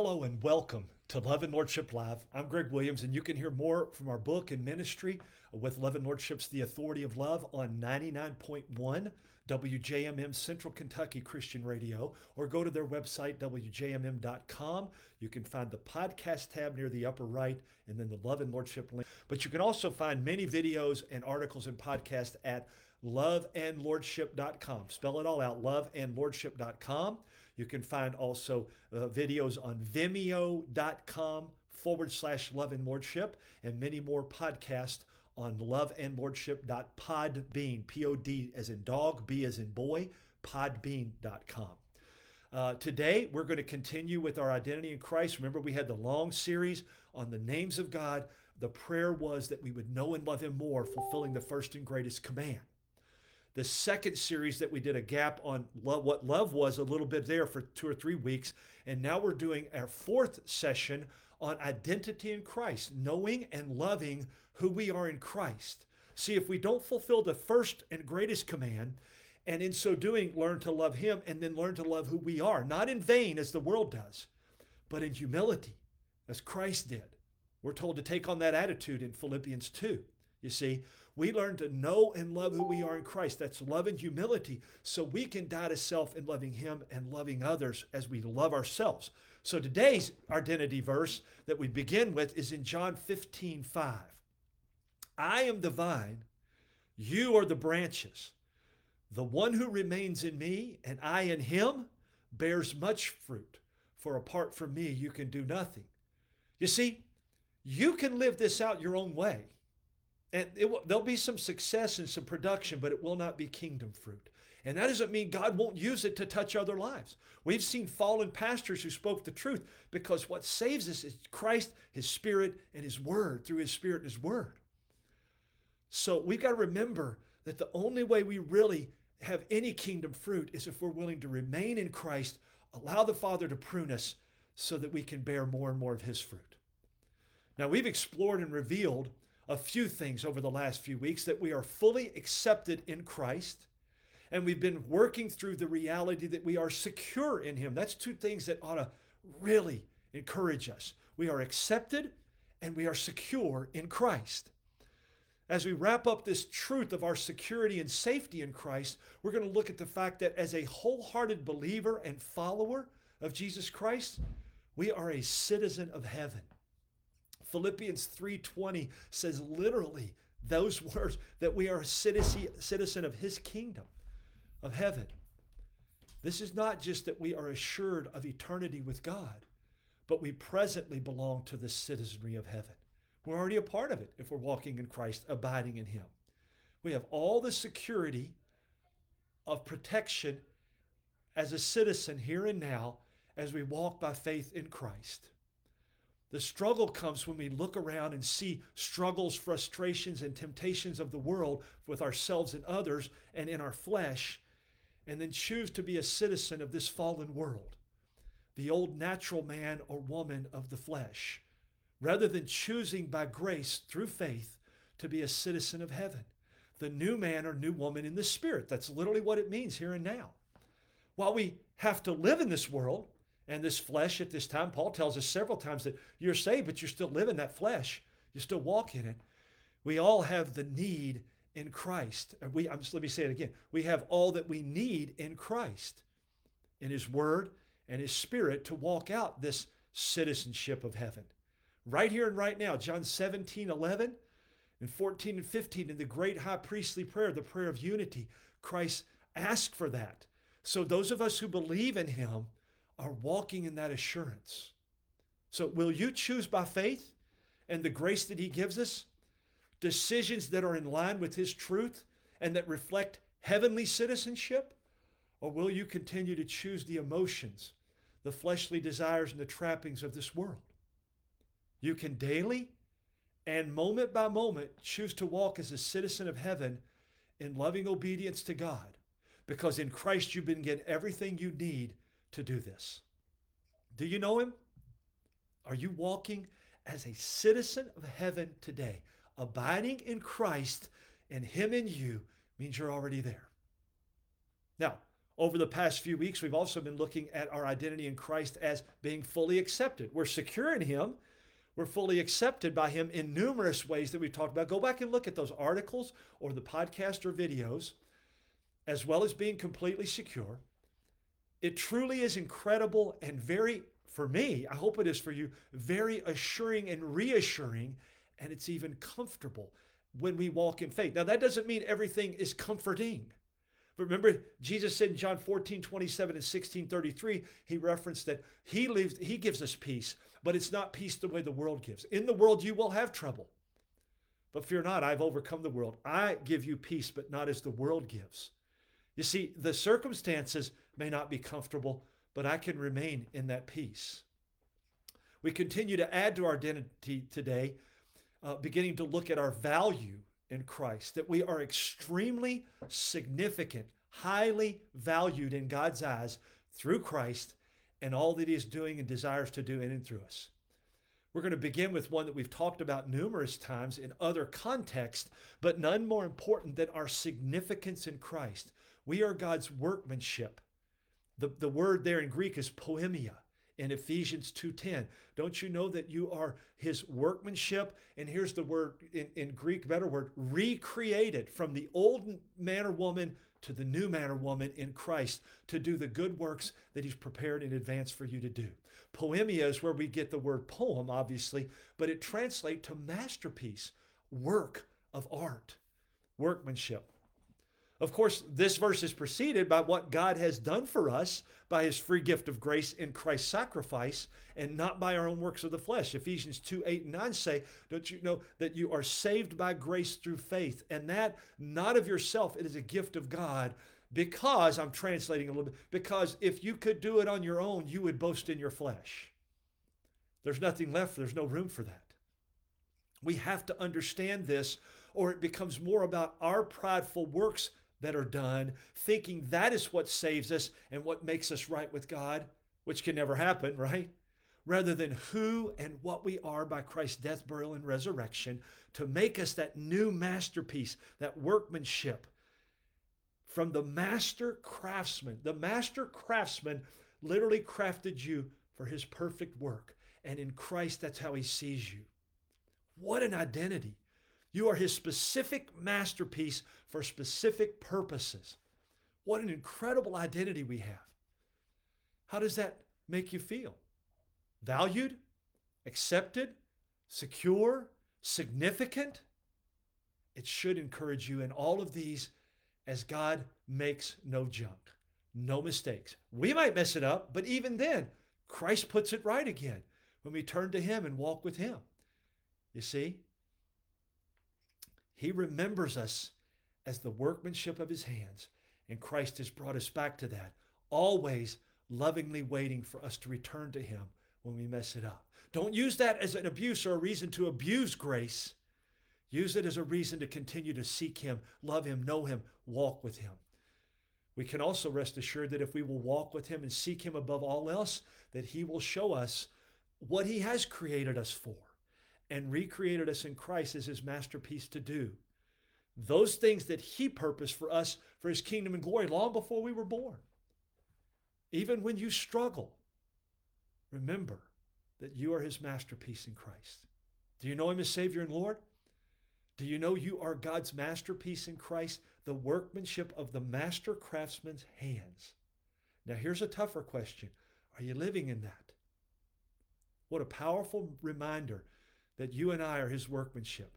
Hello and welcome to Love and Lordship Live. I'm Greg Williams, and you can hear more from our book and ministry with Love and Lordship's The Authority of Love on 99.1 WJMM Central Kentucky Christian Radio, or go to their website, WJMM.com. You can find the podcast tab near the upper right and then the Love and Lordship link. But you can also find many videos and articles and podcasts at loveandlordship.com. Spell it all out, loveandlordship.com. You can find also uh, videos on vimeo.com forward slash love and lordship and many more podcasts on loveandlordship.podbean, P-O-D as in dog, B as in boy, podbean.com. Uh, today, we're going to continue with our identity in Christ. Remember, we had the long series on the names of God. The prayer was that we would know and love Him more, fulfilling the first and greatest command. The second series that we did a gap on love, what love was a little bit there for two or three weeks. And now we're doing our fourth session on identity in Christ, knowing and loving who we are in Christ. See, if we don't fulfill the first and greatest command, and in so doing, learn to love Him and then learn to love who we are, not in vain as the world does, but in humility, as Christ did. We're told to take on that attitude in Philippians 2. You see, we learn to know and love who we are in Christ. That's love and humility, so we can die to self in loving Him and loving others as we love ourselves. So today's identity verse that we begin with is in John 15 5. I am the vine, you are the branches. The one who remains in me and I in him bears much fruit, for apart from me, you can do nothing. You see, you can live this out your own way. And will, there'll be some success and some production, but it will not be kingdom fruit. And that doesn't mean God won't use it to touch other lives. We've seen fallen pastors who spoke the truth because what saves us is Christ, His Spirit, and His Word, through His Spirit and His Word. So we've got to remember that the only way we really have any kingdom fruit is if we're willing to remain in Christ, allow the Father to prune us so that we can bear more and more of His fruit. Now, we've explored and revealed a few things over the last few weeks that we are fully accepted in Christ, and we've been working through the reality that we are secure in Him. That's two things that ought to really encourage us. We are accepted and we are secure in Christ as we wrap up this truth of our security and safety in Christ, we're going to look at the fact that as a wholehearted believer and follower of Jesus Christ, we are a citizen of heaven. Philippians 3:20 says literally those words that we are a citizen of his kingdom of heaven. This is not just that we are assured of eternity with God, but we presently belong to the citizenry of heaven. We're already a part of it if we're walking in Christ, abiding in Him. We have all the security of protection as a citizen here and now as we walk by faith in Christ. The struggle comes when we look around and see struggles, frustrations, and temptations of the world with ourselves and others and in our flesh, and then choose to be a citizen of this fallen world, the old natural man or woman of the flesh rather than choosing by grace through faith to be a citizen of heaven. The new man or new woman in the spirit. That's literally what it means here and now. While we have to live in this world and this flesh at this time, Paul tells us several times that you're saved, but you're still living that flesh. You still walk in it. We all have the need in Christ. We, I'm just, let me say it again. We have all that we need in Christ, in His Word and His Spirit to walk out this citizenship of heaven right here and right now. John 17, 11 and 14 and 15 in the great high priestly prayer, the prayer of unity. Christ asked for that. So those of us who believe in him are walking in that assurance. So will you choose by faith and the grace that he gives us decisions that are in line with his truth and that reflect heavenly citizenship? Or will you continue to choose the emotions, the fleshly desires, and the trappings of this world? You can daily and moment by moment choose to walk as a citizen of heaven in loving obedience to God because in Christ you've been given everything you need to do this. Do you know Him? Are you walking as a citizen of heaven today? Abiding in Christ and Him in you means you're already there. Now, Over the past few weeks, we've also been looking at our identity in Christ as being fully accepted. We're secure in Him. We're fully accepted by Him in numerous ways that we've talked about. Go back and look at those articles or the podcast or videos, as well as being completely secure. It truly is incredible and very, for me, I hope it is for you, very assuring and reassuring, and it's even comfortable when we walk in faith. Now, that doesn't mean everything is comforting. But Remember, Jesus said in John 14, 27 and 16, 33, he referenced that he leaves, he gives us peace, but it's not peace the way the world gives. In the world you will have trouble. But fear not, I've overcome the world. I give you peace, but not as the world gives. You see, the circumstances may not be comfortable, but I can remain in that peace. We continue to add to our identity today, uh, beginning to look at our value in Christ, that we are extremely significant, highly valued in God's eyes through Christ and all that He is doing and desires to do in and through us. We're going to begin with one that we've talked about numerous times in other contexts, but none more important than our significance in Christ. We are God's workmanship. The, the word there in Greek is poiema in Ephesians 2:10. Don't you know that you are his workmanship? And here's the word in, in Greek, better word, recreated from the old man or woman to the new man or woman in Christ to do the good works that he's prepared in advance for you to do. Poiema is where we get the word poem, obviously, but it translates to masterpiece, work of art, workmanship. Of course, this verse is preceded by what God has done for us by his free gift of grace in Christ's sacrifice and not by our own works of the flesh. Ephesians 2 8 and 9 say, Don't you know that you are saved by grace through faith? And that not of yourself, it is a gift of God. Because, I'm translating a little bit, because if you could do it on your own, you would boast in your flesh. There's nothing left, there's no room for that. We have to understand this, or it becomes more about our prideful works that are done, thinking that is what saves us and what makes us right with God, which can never happen, right? Rather than who and what we are by Christ's death, burial, and resurrection to make us that new masterpiece, that workmanship from the master craftsman. The master craftsman literally crafted you for his perfect work. And in Christ, that's how he sees you. What an identity. You are his specific masterpiece for specific purposes. What an incredible identity we have. How does that make you feel? Valued, accepted, secure, significant? It should encourage you in all of these as God makes no junk, no mistakes. We might mess it up, but even then, Christ puts it right again when we turn to Him and walk with Him. You see? He remembers us as the workmanship of his hands. And Christ has brought us back to that, always lovingly waiting for us to return to him when we mess it up. Don't use that as an abuse or a reason to abuse grace. Use it as a reason to continue to seek him, love him, know him, walk with him. We can also rest assured that if we will walk with him and seek him above all else, that he will show us what he has created us for and recreated us in Christ as his masterpiece to do those things that He purposed for us for His kingdom and glory long before we were born. Even when you struggle, remember that you are His masterpiece in Christ. Do you know Him as Savior and Lord? Do you know you are God's masterpiece in Christ, the workmanship of the master craftsman's hands? Now, here's a tougher question Are you living in that? What a powerful reminder that you and I are His workmanship.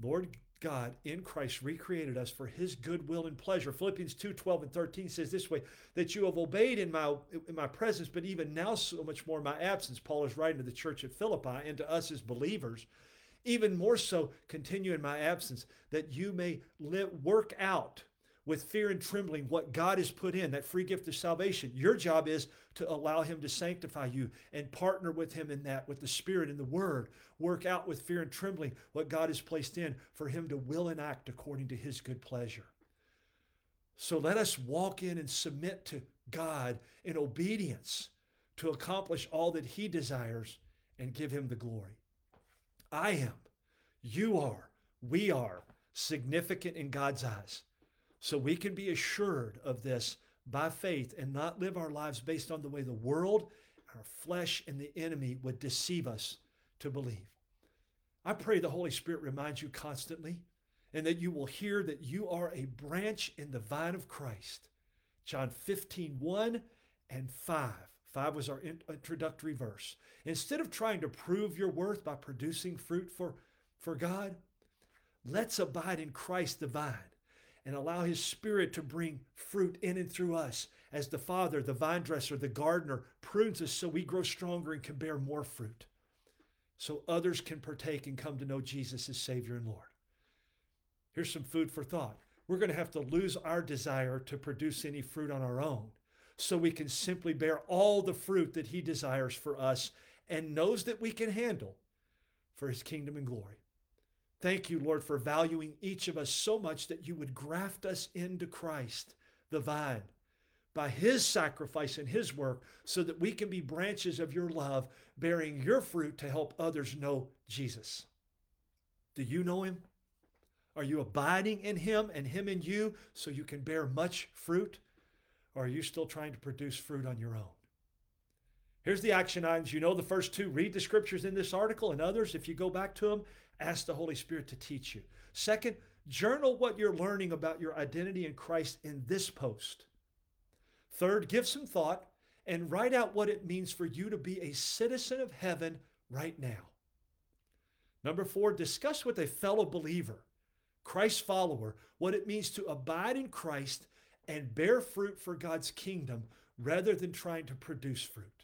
Lord God in Christ recreated us for his good will and pleasure. Philippians 2 12 and 13 says this way that you have obeyed in my, in my presence, but even now so much more in my absence. Paul is writing to the church at Philippi and to us as believers. Even more so, continue in my absence, that you may live, work out with fear and trembling what God has put in, that free gift of salvation. Your job is to allow Him to sanctify you and partner with Him in that, with the Spirit and the Word. Work out with fear and trembling what God has placed in for Him to will and act according to His good pleasure. So let us walk in and submit to God in obedience to accomplish all that He desires and give Him the glory. I am, you are, we are significant in God's eyes. So we can be assured of this by faith and not live our lives based on the way the world, our flesh, and the enemy would deceive us to believe. I pray the Holy Spirit reminds you constantly and that you will hear that you are a branch in the vine of Christ. John 15, 1 and 5. 5 was our introductory verse. Instead of trying to prove your worth by producing fruit for, for God, let's abide in Christ the vine and allow His Spirit to bring fruit in and through us as the Father, the vine dresser, the gardener prunes us so we grow stronger and can bear more fruit, so others can partake and come to know Jesus as Savior and Lord. Here's some food for thought. We're going to have to lose our desire to produce any fruit on our own so we can simply bear all the fruit that He desires for us and knows that we can handle for His kingdom and glory. Thank you, Lord, for valuing each of us so much that you would graft us into Christ, the vine, by his sacrifice and his work, so that we can be branches of your love, bearing your fruit to help others know Jesus. Do you know him? Are you abiding in him and him in you so you can bear much fruit? Or are you still trying to produce fruit on your own? Here's the action items. You know the first two. Read the scriptures in this article and others if you go back to them Ask the Holy Spirit to teach you. Second, journal what you're learning about your identity in Christ in this post. Third, give some thought and write out what it means for you to be a citizen of heaven right now. Number four, discuss with a fellow believer, Christ follower, what it means to abide in Christ and bear fruit for God's kingdom rather than trying to produce fruit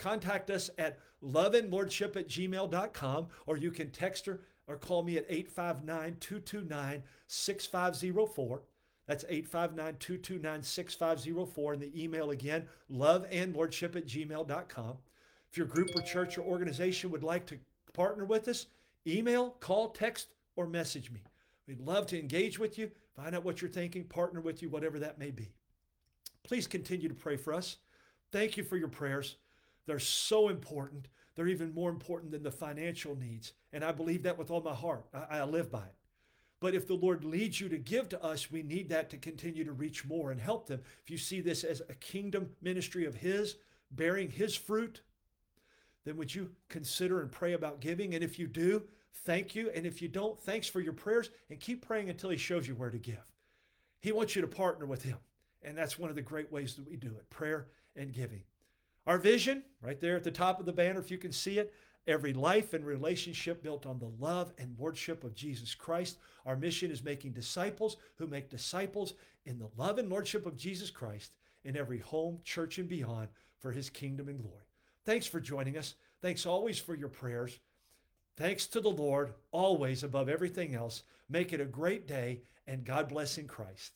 contact us at loveandlordship at gmail.com or you can text or, or call me at 859 229 6504. That's 859 229 6504. And the email again, loveandlordship at gmail.com. If your group or church or organization would like to partner with us, email, call, text, or message me. We'd love to engage with you, find out what you're thinking, partner with you, whatever that may be. Please continue to pray for us. Thank you for your prayers. They're so important. They're even more important than the financial needs. And I believe that with all my heart. I, I live by it. But if the Lord leads you to give to us, we need that to continue to reach more and help them. If you see this as a kingdom ministry of His, bearing His fruit, then would you consider and pray about giving? And if you do, thank you. And if you don't, thanks for your prayers and keep praying until He shows you where to give. He wants you to partner with Him. And that's one of the great ways that we do it prayer and giving. Our vision, right there at the top of the banner, if you can see it, every life and relationship built on the love and lordship of Jesus Christ. Our mission is making disciples who make disciples in the love and lordship of Jesus Christ in every home, church, and beyond for his kingdom and glory. Thanks for joining us. Thanks always for your prayers. Thanks to the Lord, always above everything else. Make it a great day, and God bless in Christ.